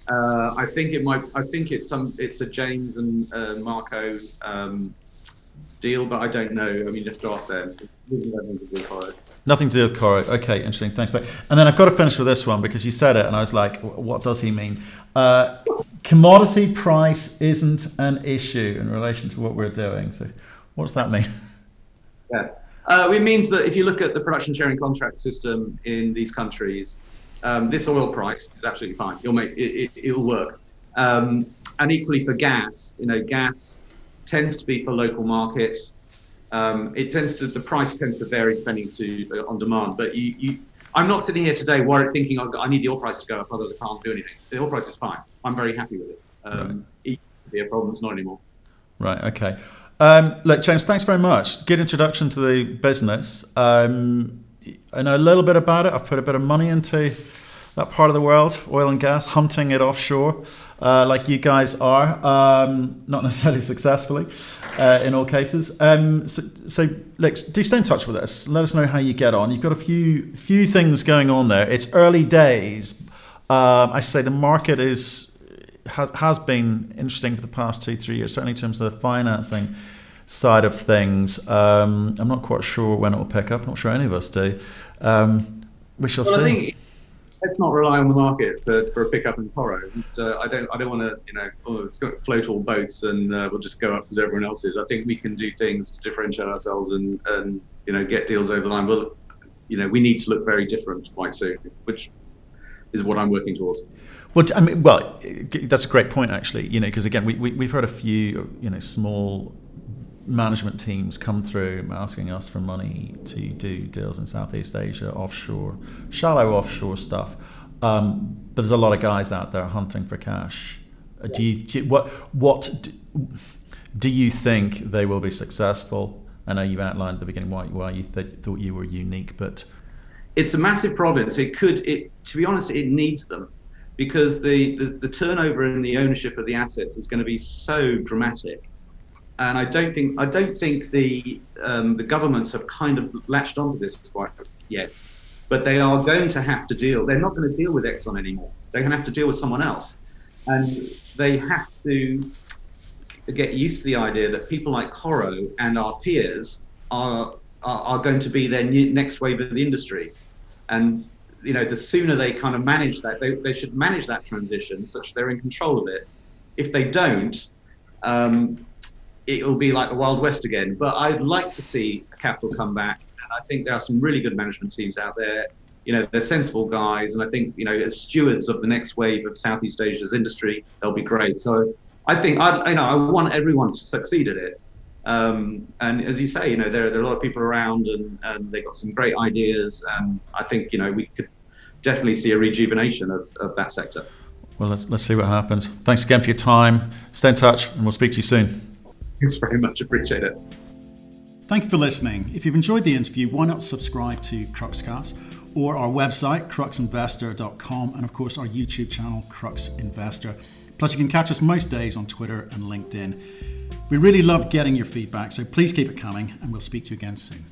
uh, I think it might. I think it's some. It's a James and uh, Marco um, deal, but I don't know. I mean, you have to ask them. Nothing to do with Coro. Okay, interesting. Thanks. And then I've got to finish with this one because you said it, and I was like, what does he mean? Uh, commodity price isn't an issue in relation to what we're doing. So, what does that mean? Yeah. Uh, it means that if you look at the production sharing contract system in these countries, um, this oil price is absolutely fine. You'll make it, it, will work. Um, and equally for gas, you know, gas tends to be for local markets. Um, it tends to the price tends to vary depending to uh, on demand. But you, you, I'm not sitting here today worried thinking oh, I need the oil price to go up, otherwise I can't do anything. The oil price is fine. I'm very happy with it. Um, right. It be a problem. It's not anymore. Right. Okay. Um, look, James, thanks very much. Good introduction to the business. Um, I know a little bit about it. I've put a bit of money into that part of the world, oil and gas, hunting it offshore, uh, like you guys are, um, not necessarily successfully uh, in all cases. Um, so, so, look, do stay in touch with us. Let us know how you get on. You've got a few few things going on there. It's early days. Um, I say the market is has, has been interesting for the past two, three years, certainly in terms of the financing side of things. Um, I'm not quite sure when it will pick up. I'm not sure any of us do. Um, we shall well, see. let's not rely on the market for, for a pickup in Coro. Uh, I don't I don't want to you know oh, it's got float all boats and uh, we'll just go up as everyone else is. I think we can do things to differentiate ourselves and and you know get deals over the line. Well, you know we need to look very different quite soon, which is what I'm working towards. Well, I mean, well, that's a great point, actually. You know, because again, we, we we've heard a few, you know, small management teams come through asking us for money to do deals in Southeast Asia, offshore, shallow offshore stuff. Um, but there's a lot of guys out there hunting for cash. Yeah. Do, you, do you, what what do, do you think they will be successful? I know you outlined at the beginning why why you th- thought you were unique, but it's a massive province. It could, it to be honest, it needs them because the, the, the turnover and the ownership of the assets is going to be so dramatic. And I don't think I don't think the um, the governments have kind of latched onto this quite yet, but they are going to have to deal. They're not going to deal with Exxon anymore. They're going to have to deal with someone else, and they have to get used to the idea that people like Coro and our peers are are, are going to be their new, next wave of the industry, and you know, the sooner they kind of manage that, they, they should manage that transition such they're in control of it. If they don't, um, it will be like the Wild West again. But I'd like to see a capital come back. And I think there are some really good management teams out there. You know, they're sensible guys. And I think, you know, as stewards of the next wave of Southeast Asia's industry, they'll be great. So I think, I, you know, I want everyone to succeed at it. Um, and as you say, you know, there, there are a lot of people around and, and they've got some great ideas. And I think, you know, we could definitely see a rejuvenation of, of that sector. Well, let's, let's see what happens. Thanks again for your time. Stay in touch and we'll speak to you soon. Thanks very much. Appreciate it. Thank you for listening. If you've enjoyed the interview, why not subscribe to Cruxcast or our website, cruxinvestor.com, and of course our YouTube channel, Crux Investor. Plus, you can catch us most days on Twitter and LinkedIn. We really love getting your feedback, so please keep it coming, and we'll speak to you again soon.